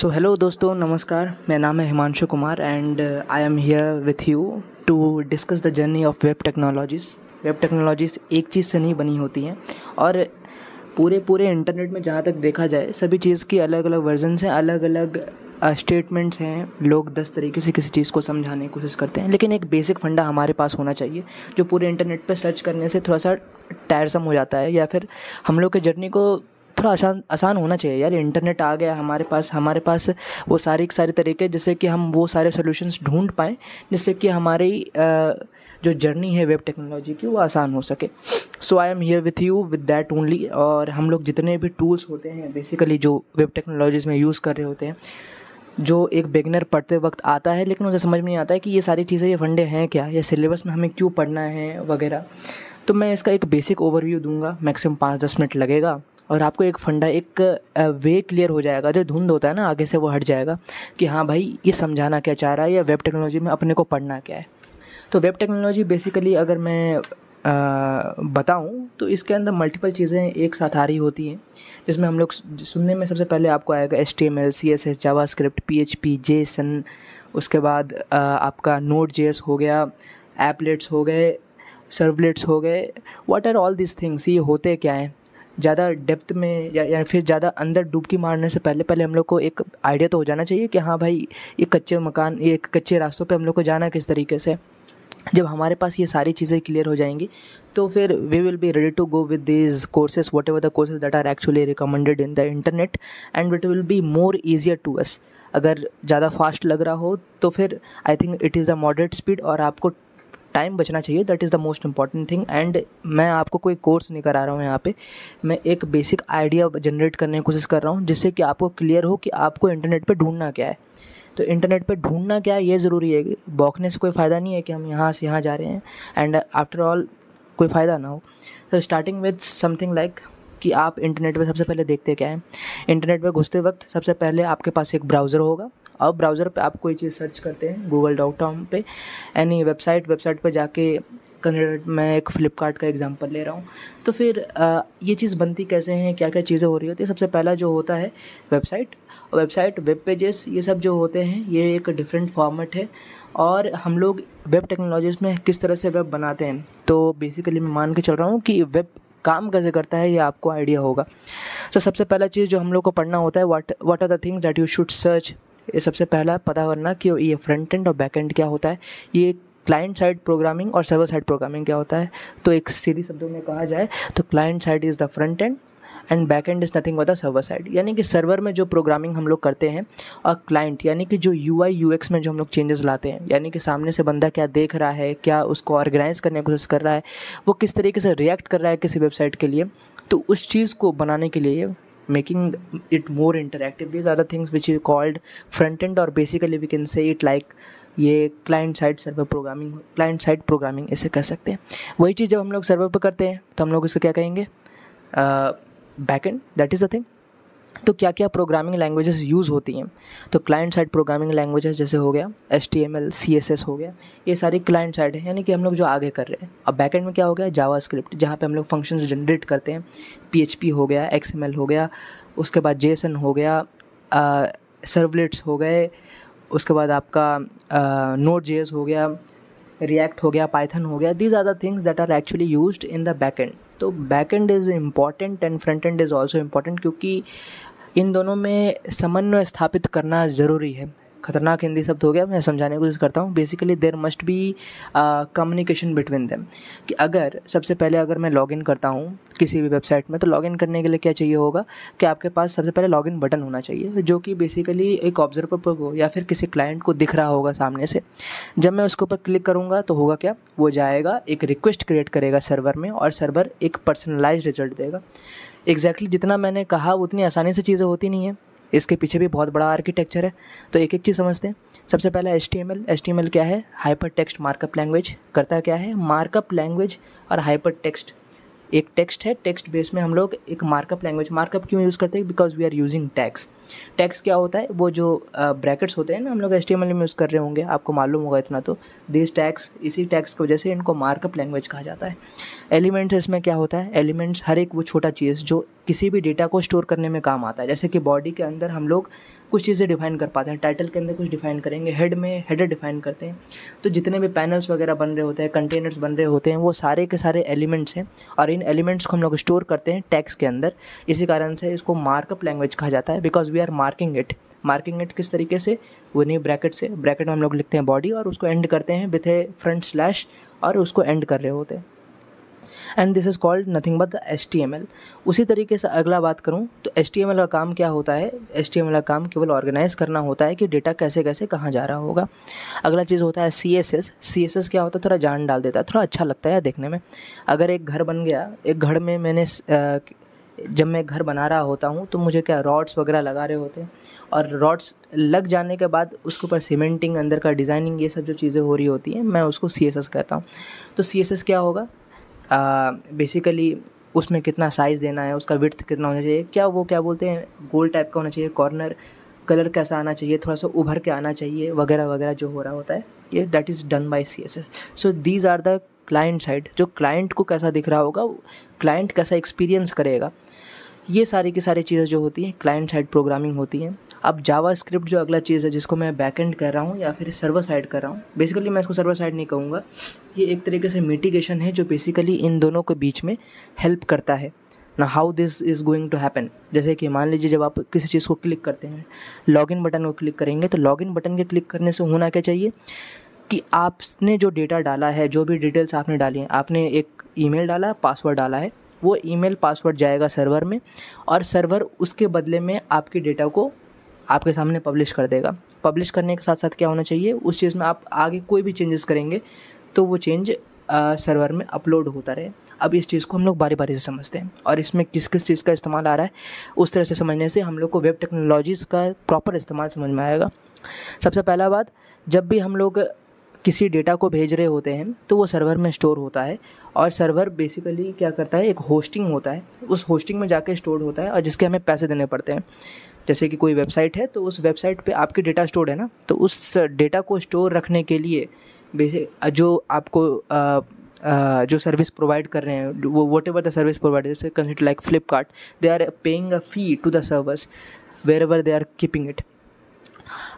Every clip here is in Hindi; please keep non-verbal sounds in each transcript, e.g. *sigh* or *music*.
सो हेलो दोस्तों, नमस्कार। मेरा नाम है Himanshu Kumar and I am here with you to discuss the journey of web technologies web technologies एक चीज़ से नहीं बनी होती हैं और पूरे पूरे इंटरनेट में जहाँ तक देखा जाए, सभी चीज़ की अलग अलग वर्जन्स हैं अलग अलग स्टेटमेंट्स हैं। लोग दस तरीके से किसी चीज़ को समझाने की कोशिश करते हैं, लेकिन एक बेसिक फंडा हमारे पास होना चाहिए, जो पूरे इंटरनेट पर सर्च करने से थोड़ा सा टायरसम हो जाता है या फिर हम लोग के जर्नी को थोड़ा आसान आसान होना चाहिए यार। इंटरनेट आ गया हमारे पास हमारे पास वो सारे सारे तरीके जिससे कि हम वो सारे सोल्यूशंस ढूंढ पाएँ, जिससे कि हमारी जो जर्नी है वेब टेक्नोलॉजी की, वो आसान हो सके। So I am here with you with that only और हम लोग जितने भी टूल्स होते हैं बेसिकली जो वेब टेक्नोलॉजीज़ में यूज़ कर रहे होते हैं, जो एक बिगनर पढ़ते वक्त आता है, लेकिन उसे समझ में नहीं आता है कि ये सारी चीज़ें, ये फंडे हैं क्या? या सिलेबस में हमें क्यों पढ़ना है वगैरह? तो मैं इसका एक बेसिक ओवरव्यू दूँगा मैक्सिमम पाँच दस मिनट लगेगा। और आपको एक फंडा, एक वे क्लियर हो जाएगा। जो धुंध होता है ना, आगे से वो हट जाएगा कि हाँ भाई, ये समझाना क्या चाह रहा है या वेब टेक्नोलॉजी में अपने को पढ़ना क्या है। तो वेब टेक्नोलॉजी बेसिकली अगर मैं बताऊँ तो इसके अंदर मल्टीपल चीज़ें एक साथ आ रही होती हैं, जिसमें हम लोग सुनने में सबसे पहले आपको आएगा H T M L C S S JavaScript P H P JSON उसके बाद आपका नोट जे एस हो गया, एपलेट्स हो गए, सर्वलेट्स हो गए what are all this things ये होते क्या हैं? ज़्यादा डेप्थ में या या फिर ज़्यादा अंदर डुबकी मारने से पहले पहले हम लोग को एक आइडिया तो हो जाना चाहिए कि हाँ भाई, ये कच्चे मकान, ये एक कच्चे रास्तों पे हम लोग को जाना किस तरीके से। जब हमारे पास ये सारी चीज़ें क्लियर हो जाएँगी तो फिर we will be ready to go with this courses whatever the courses that are actually recommended in the internet and it will be more easier to us अगर ज़्यादा फास्ट लग रहा हो तो फिर I think it is a moderate speed और आपको टाइम बचना चाहिए that is the most important thing and मैं आपको कोई कोर्स नहीं करा रहा हूँ यहाँ पे। मैं एक बेसिक आइडिया जनरेट करने की कोशिश कर रहा हूँ, जिससे कि आपको क्लियर हो कि आपको इंटरनेट पर ढूंढना क्या है। तो इंटरनेट पर ढूंढना क्या है, ये ज़रूरी है। बौखने से कोई फ़ायदा नहीं है कि हम यहाँ से यहाँ जा रहे हैं। एंड आफ्टर ऑल कोई फ़ायदा ना हो। तो स्टार्टिंग विद समथिंग लाइक कि आप इंटरनेट पर सबसे पहले देखते क्या है? इंटरनेट पर घुसते वक्त सबसे पहले आपके पास एक ब्राउज़र होगा। अब ब्राउज़र पे आप कोई चीज़ सर्च करते हैं गूगल डॉट कॉम पर एनी वेबसाइट वेबसाइट पर जाके कन्वर्ट मैं एक फ़्लिपकार्ट का एग्जांपल ले रहा हूँ। तो फिर आ, ये चीज़ बनती कैसे हैं? क्या क्या चीज़ें हो रही होती है? सबसे पहला जो होता है वेबसाइट वेबसाइट वेब पेजेस ये सब जो होते हैं ये एक डिफरेंट फॉर्मेट है। और हम लोग वेब टेक्नोलॉजीज़ में किस तरह से वेब बनाते हैं? तो बेसिकली मैं मान के चल रहा हूँ कि वेब काम कैसे करता है, ये आपको आइडिया होगा। तो सबसे पहला चीज़ जो हम लोग को पढ़ना होता है what what are the things that you should search ये सबसे पहला पता करना कि ये फ्रंट एंड और बैक एंड क्या होता है। ये क्लाइंट साइड प्रोग्रामिंग और सर्वर साइड प्रोग्रामिंग क्या होता है। तो एक सीधी शब्दों में कहा जाए तो client side is the front end and back end is nothing the server side यानी कि सर्वर में जो प्रोग्रामिंग हम लोग करते हैं और क्लाइंट यानी कि जो यू आई यू एक्स में जो हम लोग चेंजेस लाते हैं, यानी कि सामने से बंदा क्या देख रहा है, क्या उसको ऑर्गेनाइज करने की कोशिश कर रहा है, वो किस तरीके से रिएक्ट कर रहा है किसी वेबसाइट के लिए तो उस चीज़ को बनाने के लिए making it more interactive. These are the which is called front end or basically we can say it like ये client side server programming client side programming ऐसे कह सकते हैं। वही चीज़ जब हम लोग सर्वर पर करते हैं तो हम लोग इसे क्या कहेंगे? Back end that is a thing तो क्या क्या प्रोग्रामिंग लैंग्वेजेस यूज़ होती हैं? तो क्लाइंट साइड प्रोग्रामिंग लैंग्वेजेस जैसे हो गया H T M L C S S हो गया, ये सारी क्लाइंट साइड है, यानी कि हम लोग जो आगे कर रहे हैं। अब बैकेंड में क्या हो गया? जावा स्क्रिप्ट जहाँ पर हम लोग फ़ंक्शन जनरेट करते हैं। पी एच पी हो गया एक्स एम एल हो गया, उसके बाद जे एस एन हो गया सर्वलेट्स हो गए, उसके बाद आपका नोट जे एस हो गया रिएक्ट हो गया पाइथन हो गया। These are the things that are actually use in the back end तो back end is important and front end is also important क्योंकि इन दोनों में समन्वय स्थापित करना ज़रूरी है। खतरनाक हिंदी शब्द हो गया, मैं समझाने की कोशिश करता हूँ। Basically there must be communication between them कि अगर, सबसे पहले अगर मैं लॉगिन करता हूँ किसी भी वेबसाइट में तो लॉगिन करने के लिए क्या चाहिए होगा? कि आपके पास सबसे पहले लॉगिन बटन होना चाहिए, जो कि बेसिकली एक ऑब्जर्वर हो, या फिर किसी क्लाइंट को दिख रहा होगा सामने से। जब मैं उसके ऊपर क्लिक करूँगा तो होगा क्या? वो जाएगा, एक रिक्वेस्ट क्रिएट करेगा सर्वर में, और सर्वर एक पर्सनलाइज रिज़ल्ट देगा। एग्जैक्टली exactly जितना मैंने कहा, उतनी आसानी से चीज़ें होती नहीं है। इसके पीछे भी बहुत बड़ा आर्किटेक्चर है। तो एक एक चीज़ समझते हैं। सबसे पहला S T M L S T M L क्या है? हाइपर टेक्स्ट मार्कअप लैंग्वेज करता क्या है? मार्कअप लैंग्वेज और हाइपर टेक्स्ट एक टेक्स्ट है। टेक्स्ट बेस में हम लोग एक मार्कअप लैंग्वेज मार्कअप क्यों यूज़ करते हैं? Because we are using tags tags क्या होता है? वो जो ब्रैकेट्स होते हैं ना, हम लोग एस में यूज़ कर रहे होंगे, आपको मालूम होगा इतना तो। दिस टैक्स इसी टैक्स की वजह से इनको मार्कअप लैंग्वेज कहा जाता है। एलिमेंट्स इसमें क्या होता है? एलिमेंट्स हर एक वो छोटा चीज़ जो किसी भी डेटा को स्टोर करने में काम आता है। जैसे कि बॉडी के अंदर हम लोग कुछ चीज़ें डिफाइन कर पाते हैं। टाइटल के अंदर कुछ डिफाइन करेंगे हेड में हेडर डिफाइन करते हैं। तो जितने भी पैनल्स वगैरह बन रहे होते हैं कंटेनर्स बन रहे होते हैं, वो सारे के सारे एलिमेंट्स हैं और इन एलिमेंट्स को हम लोग स्टोर करते हैं टैक्स के अंदर। इसी कारण से इसको मार्कअप लैंग्वेज कहा जाता है because we are marking it marking it किस तरीके से? वो नहीं ब्रैकेट से। ब्रैकेट में हम लोग लिखते हैं बॉडी और उसको एंड करते हैं विथ ए फ्रंट स्लैश और उसको एंड कर रहे होते हैं। And this is called nothing but the H T M L उसी तरीके से अगला बात करूँ तो एच टी एम एल का काम क्या होता है? एच टी एम एल का काम केवल ऑर्गेनाइज करना होता है कि डेटा कैसे कैसे कहाँ जा रहा होगा। अगला चीज़ होता है C S S C S S क्या होता है? थोड़ा जान डाल देता है। थोड़ा अच्छा लगता है देखने में। अगर एक घर बन गया, एक घर में मैंने जब मैं घर बना रहा होता हूँ तो मुझे क्या रॉड्स वगैरह लगा रहे होते हैं? और रॉड्स लग जाने के बाद उसके ऊपर सीमेंटिंग अंदर का डिज़ाइनिंग ये सब जो चीज़ें हो रही होती हैं, मैं उसको सी एस एस कहता हूँ। तो सी एस एस क्या होगा? बेसिकली उसमें कितना साइज़ देना है, उसका विर्थ कितना होना चाहिए, क्या वो क्या बोलते हैं गोल टाइप का होना चाहिए कॉर्नर कलर कैसा आना चाहिए, थोड़ा सा उभर के आना चाहिए वगैरह वगैरह जो हो रहा होता है, ये that is done by C S S so these are the client side जो क्लाइंट को कैसा दिख रहा होगा क्लाइंट कैसा एक्सपीरियंस करेगा, ये सारी की सारी चीज़ें जो होती हैं क्लाइंट साइड प्रोग्रामिंग होती हैं। अब जावा स्क्रिप्ट जो अगला चीज़ है जिसको मैं बैक एंड कर रहा हूँ या फिर सर्वर साइड कर रहा हूँ बेसिकली मैं इसको सर्वर साइड नहीं कहूँगा। ये एक तरीके से मिटिगेशन है जो बेसिकली इन दोनों के बीच में हेल्प करता है। ना how this is going to happen जैसे कि मान लीजिए जब आप किसी चीज़ को क्लिक करते हैं लॉगिन बटन को क्लिक करेंगे तो लॉगिन बटन के क्लिक करने से होना क्या चाहिए? कि आपने जो डेटा डाला है, जो भी डिटेल्स आपने डाली हैं, आपने एक ईमेल डाला पासवर्ड डाला है, वो ईमेल पासवर्ड जाएगा सर्वर में और सर्वर उसके बदले में आपके डेटा को आपके सामने पब्लिश कर देगा। पब्लिश करने के साथ साथ क्या होना चाहिए? उस चीज़ में आप आगे कोई भी चेंजेस करेंगे तो वो चेंज सर्वर में अपलोड होता रहे। अब इस चीज़ को हम लोग बारी बारी से समझते हैं और इसमें किस किस चीज़ का इस्तेमाल आ रहा है, उस तरह से समझने से हम लोग को वेब टेक्नोलॉजीज़ का प्रॉपर इस्तेमाल समझ में आएगा। सबसे पहला बात, जब भी हम लोग किसी डेटा को भेज रहे होते हैं तो वो सर्वर में स्टोर होता है। और सर्वर बेसिकली क्या करता है एक होस्टिंग होता है। उस होस्टिंग में जाके स्टोर होता है और जिसके हमें पैसे देने पड़ते हैं। जैसे कि कोई वेबसाइट है तो उस वेबसाइट पे आपके डेटा स्टोर है ना? तो उस डेटा को स्टोर रखने के लिए जो आपको आ, जो सर्विस प्रोवाइड कर रहे हैं वो whatever the service provide जैसे consider like Flipkart they are paying a fee to the servers wherever they are keeping it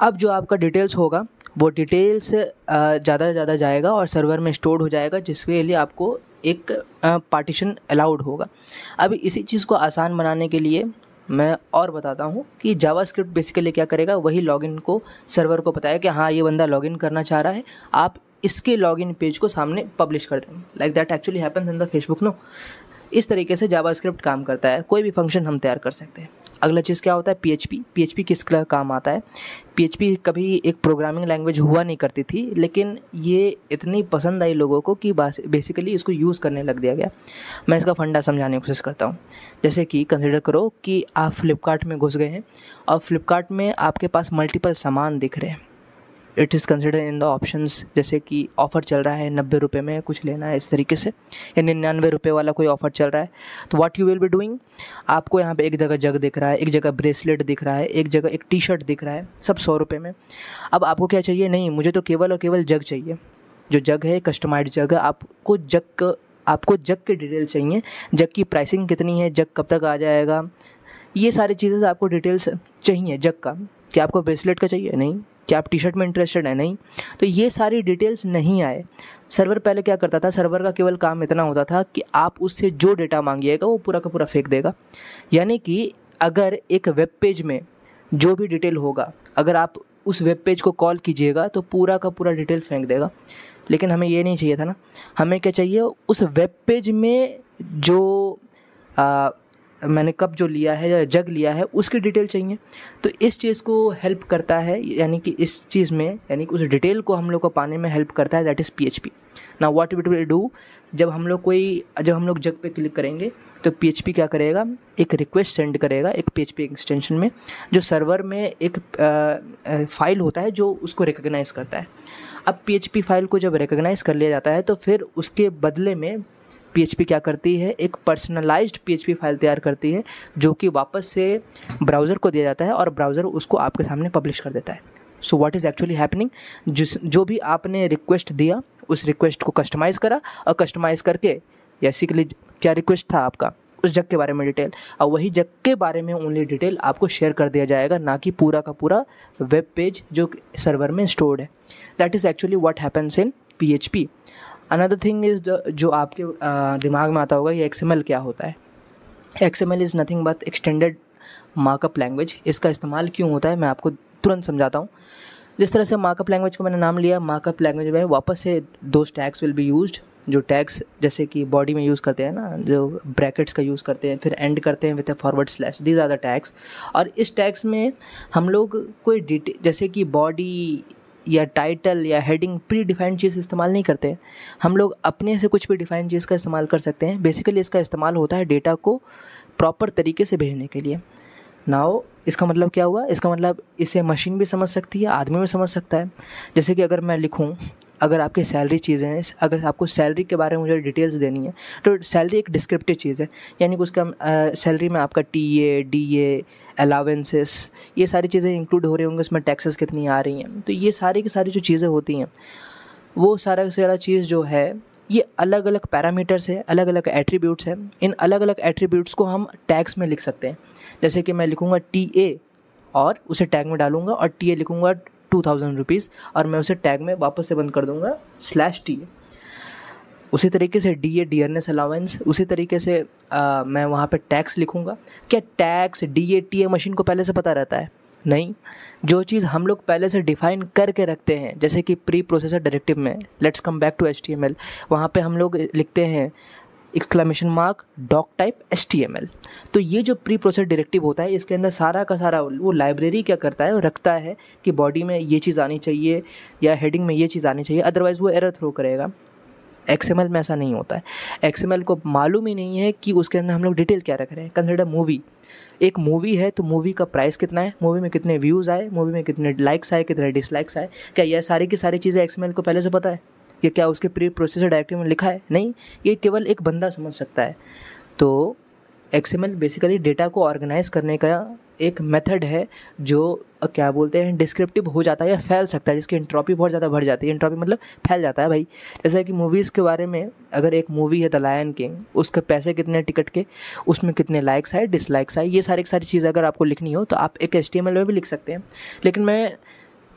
अब जो आपका डिटेल्स होगा वो डिटेल्स ज़्यादा से ज़्यादा जाएगा और सर्वर में स्टोर हो जाएगा, जिसके लिए आपको एक पार्टीशन अलाउड होगा। अब इसी चीज़ को आसान बनाने के लिए मैं और बताता हूँ कि जावा स्क्रिप्ट बेसिकली क्या करेगा, वही लॉगिन को सर्वर को बताया कि हाँ ये बंदा लॉगिन करना चाह रहा है, आप इसके लॉगिन पेज को सामने पब्लिश कर दें। Like that actually happens in the Facebook no इस तरीके से जावा स्क्रिप्ट काम करता है। कोई भी फ़ंक्शन हम तैयार कर सकते हैं। अगला चीज़ क्या होता है? P H P P H P किस काम आता है? पी एच पी कभी एक प्रोग्रामिंग लैंग्वेज हुआ नहीं करती थी, लेकिन ये इतनी पसंद आई लोगों को कि बेसिकली इसको यूज़ करने लग दिया गया। मैं इसका फंडा समझाने की कोशिश करता हूँ। जैसे कि कंसिडर करो कि आप फ्लिपकार्ट में घुस गए हैं। और फ्लिपकार्ट में आपके पास मल्टीपल सामान दिख रहे हैं। It is consider in the options जैसे कि ऑफ़र चल रहा है नब्बे रुपये में कुछ लेना है इस तरीके से, या निन्यानवे रुपये वाला कोई ऑफ़र चल रहा है। तो what you will be doing आपको यहाँ पे एक जगह जग दिख रहा है, एक जगह ब्रेसलेट दिख रहा है, एक जगह एक टी शर्ट दिख रहा है, सब सौ रुपये में। अब आपको क्या चाहिए? नहीं, मुझे तो केवल और केवल जग चाहिए। जो जग है कस्टमाइज जग है, आपको जग आपको जग की डिटेल चाहिए, जग की प्राइसिंग कितनी है, जग कब तक आ जाएगा। ये सारी चीज़ें आपको डिटेल्स चाहिए जग का। क्या आपको ब्रेसलेट का चाहिए? नहीं। क्या आप टी शर्ट में इंटरेस्टेड है नहीं? तो ये सारी डिटेल्स नहीं आए। सर्वर पहले क्या करता था? सर्वर का केवल काम इतना होता था कि आप उससे जो डेटा मांगिएगा वो पूरा का पूरा फेंक देगा। यानी कि अगर एक वेब पेज में जो भी डिटेल होगा अगर आप उस वेब पेज को कॉल कीजिएगा तो पूरा का पूरा डिटेल फेंक देगा। लेकिन हमें ये नहीं चाहिए था ना। हमें क्या चाहिए? उस वेब पेज में जो आ, मैंने कप जो लिया है या जग लिया है, उसकी डिटेल चाहिए। तो इस चीज़ को हेल्प करता है, यानी कि इस चीज़ में, यानी कि उस डिटेल को हम लोग को पाने में हेल्प करता है that is P H P ना वॉट विट विल डू जब हम लोग कोई, जब हम लोग जग पे क्लिक करेंगे तो पी एच पी क्या करेगा? एक रिक्वेस्ट सेंड करेगा, एक पी एच पी एक्सटेंशन में, जो सर्वर में एक फ़ाइल होता है, जो उसको रिकोगनाइज़ करता है। अब पी एच पी फ़ाइल को जब रिकोगनाइज़ कर लिया जाता है तो फिर उसके बदले में PHP क्या करती है? एक पर्सनलाइज्ड PHP फ़ाइल तैयार करती है, जो कि वापस से ब्राउज़र को दिया जाता है और ब्राउज़र उसको आपके सामने पब्लिश कर देता है। So what is actually happening जिस, जो भी आपने रिक्वेस्ट दिया, उस रिक्वेस्ट को कस्टमाइज़ करा और कस्टमाइज़ करके बेसिकली क्या रिक्वेस्ट था आपका? उस जग के बारे में डिटेल और वही जग के बारे में ओनली डिटेल आपको शेयर कर दिया जाएगा, ना कि पूरा का पूरा वेब पेज जो सर्वर में स्टोर्ड है। That is actually what happens in P another thing is जो आपके दिमाग में आता होगा, ये एक्स क्या होता है? X M L is nothing but extended markup language इसका इस्तेमाल क्यों होता है? मैं आपको तुरंत समझाता हूँ। जिस तरह से मार्कअप लैंग्वेज का मैंने नाम लिया मार्कअप लैंग्वेज में वापस से दो टैग्स विल बी यूज़ जो टैग्स जैसे कि बॉडी में यूज़ करते हैं ना, जो ब्रैकेट्स का यूज़ करते हैं, फिर एंड करते हैं with a forward slash these are the tags और इस टैग्स में हम लोग कोई डिटे जैसे कि बॉडी या टाइटल या हेडिंग प्री डिफाइंड चीज़ इस्तेमाल नहीं करते। हम लोग अपने से कुछ भी डिफाइन चीज़ का इस्तेमाल कर सकते हैं। बेसिकली इसका इस्तेमाल होता है डेटा को प्रॉपर तरीके से भेजने के लिए। नाउ इसका मतलब क्या हुआ? इसका मतलब इसे मशीन भी समझ सकती है, आदमी भी समझ सकता है। जैसे कि अगर मैं लिखूँ अगर आपकी सैलरी चीज़ें हैं, अगर आपको सैलरी के बारे में मुझे डिटेल्स देनी है तो सैलरी एक डिस्क्रिप्टिव चीज़ है। यानी कि उसका सैलरी में आपका T A D A allowances ये सारी चीज़ें इंक्लूड हो रही होंगी, उसमें टैक्सेस कितनी आ रही हैं। तो ये सारी की सारी जो चीज़ें होती हैं, वो सारा सारा चीज़ जो है, ये अलग अलग पैरामीटर्स है अलग अलग एट्रीब्यूट्स हैं। इन अलग अलग एट्रीब्यूट्स को हम टैग्स में लिख सकते हैं। जैसे कि मैं लिखूँगा टी ए और उसे टैग में डालूँगा और टी ए लिखूँगा टू थाउज़ेंड रुपीज़ और मैं उसे टैग में वापस से बंद कर दूँगा स्लैश टी उसी तरीके से D A D dearness allowance उसी तरीके से आ, मैं वहाँ पे टैक्स लिखूँगा। क्या tags D A T A machine को पहले से पता रहता है? नहीं। जो चीज़ हम लोग पहले से डिफाइन करके रखते हैं जैसे कि प्री प्रोसेसर डायरेक्टिव में let's come back to H T M L वहाँ पर हम लोग लिखते हैं exclamation mark doc type S तो ये जो प्री प्रोसेस डायरेक्टिव होता है, इसके अंदर सारा का सारा वो लाइब्रेरी क्या करता है, रखता है कि बॉडी में ये चीज़ आनी चाहिए या हेडिंग में ये चीज़ आनी चाहिए अदरवाइज़ वो एरर थ्रो करेगा। एक्सएमएल में ऐसा नहीं होता है। एक्सएमएल को मालूम ही नहीं है कि उसके अंदर हम लोग डिटेल क्या रख रहे हैं। कंसिडर मूवी एक मूवी है तो मूवी का प्राइस कितना है? मूवी में कितने व्यूज़ आए? मूवी में कितने लाइक्स आए? कितने डिसलाइक्स आए? क्या यह सारी की सारी चीज़ें एक्स को पहले से पता है? ये क्या उसके प्री प्रोसेसर डायरेक्टिव में लिखा है? नहीं, ये केवल एक बंदा समझ सकता है। तो एक्सएमएल बेसिकली डेटा को ऑर्गेनाइज करने का एक मेथड है, जो क्या बोलते हैं डिस्क्रिप्टिव हो जाता है या फैल सकता है, जिसकी इंट्रॉपी बहुत ज़्यादा बढ़ जाती है। इंट्रॉपी मतलब फैल जाता है भाई। जैसे कि मूवीज़ के बारे में अगर एक मूवी है द लायन किंग उसके पैसे कितने टिकट के, उसमें कितने लाइक्स आए डिसलाइक्स आए, ये सारी सारी चीज़ अगर आपको लिखनी हो तो आप एक एच में भी लिख सकते हैं। लेकिन मैं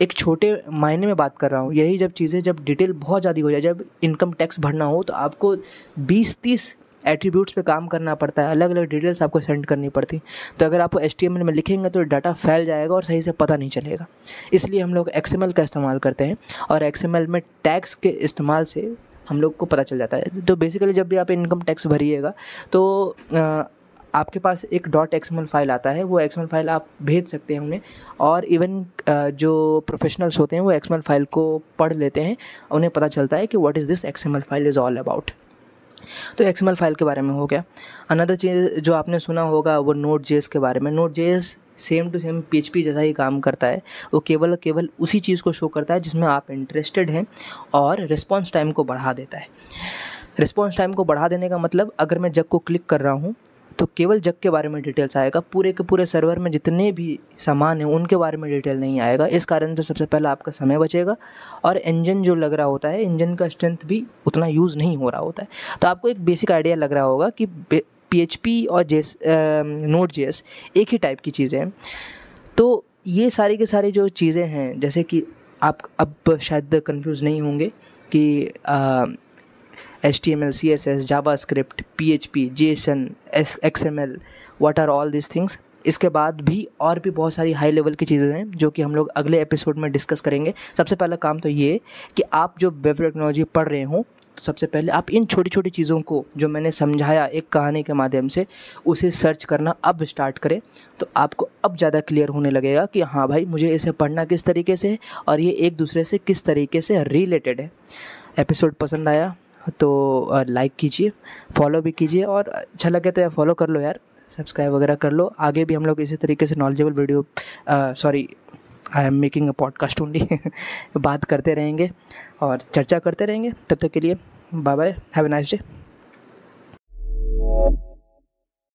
एक छोटे मायने में बात कर रहा हूँ। यही जब चीज़ें, जब डिटेल बहुत ज़्यादा हो जाए, जब इनकम टैक्स भरना हो तो आपको बीस तीस एट्रीब्यूट्स पे काम करना पड़ता है। अलग अलग डिटेल्स आपको सेंड करनी पड़ती। तो अगर आपको एच में लिखेंगे तो डाटा फैल जाएगा और सही से पता नहीं चलेगा। इसलिए हम लोग एक्सएमएल का इस्तेमाल करते हैं और एक्सएमएल में टैक्स के इस्तेमाल से हम लोग को पता चल जाता है। तो बेसिकली जब भी आप इनकम टैक्स भरिएगा तो आपके पास एक डॉट एक्सएमएल फ़ाइल आता है, वो एक्सएमएल फ़ाइल आप भेज सकते हैं उन्हें। और इवन जो प्रोफेशनल्स होते हैं, वो एक्सएमएल फ़ाइल को पढ़ लेते हैं, उन्हें पता चलता है कि what is this XML file is all about तो एक्सएमएल फ़ाइल के बारे में हो गया। अनदर चीज़ जो आपने सुना होगा, वो नोट जेस के बारे में। Note JS same to same P जैसा ही काम करता है। वो केवल केवल उसी चीज़ को शो करता है जिसमें आप इंटरेस्टेड हैं और रिस्पॉन्स टाइम को बढ़ा देता है। रिस्पॉन्स टाइम को बढ़ा देने का मतलब अगर मैं जग को क्लिक कर रहा हूँ तो केवल जग के बारे में डिटेल्स आएगा। पूरे के पूरे सर्वर में जितने भी सामान हैं, उनके बारे में डिटेल नहीं आएगा। इस कारण से सबसे पहले आपका समय बचेगा। और इंजन जो लग रहा होता है इंजन का स्ट्रेंथ भी उतना यूज़ नहीं हो रहा होता है। तो आपको एक बेसिक आइडिया लग रहा होगा कि पीएचपी और जेस नोट जेस एक ही टाइप की चीज़ें हैं। तो ये सारी के सारी जो चीज़ें हैं, जैसे कि आप अब शायद कन्फ्यूज़ नहीं होंगे कि H T M L C S S JavaScript P H P JSON S X M L what are all this things इसके बाद भी और भी बहुत सारी हाई लेवल की चीज़ें हैं, जो कि हम लोग अगले एपिसोड में डिस्कस करेंगे। सबसे पहला काम तो ये कि आप जो वेब टेक्नोलॉजी पढ़ रहे हों, सबसे पहले आप इन छोटी छोटी चीज़ों को, जो मैंने समझाया एक कहानी के माध्यम से, उसे सर्च करना अब स्टार्ट करें। तो आपको अब ज़्यादा क्लियर होने लगेगा कि हाँ भाई, मुझे इसे पढ़ना किस तरीके से है और ये एक दूसरे से किस तरीके से रिलेटेड है। एपिसोड पसंद आया? तो लाइक कीजिए फॉलो भी कीजिए और अच्छा लगे तो यार फॉलो कर लो यार सब्सक्राइब वगैरह कर लो। आगे भी हम लोग इसी तरीके से knowledgeable video sorry I am making a podcast only *laughs* बात करते रहेंगे और चर्चा करते रहेंगे। तब तक के लिए bye bye have a nice day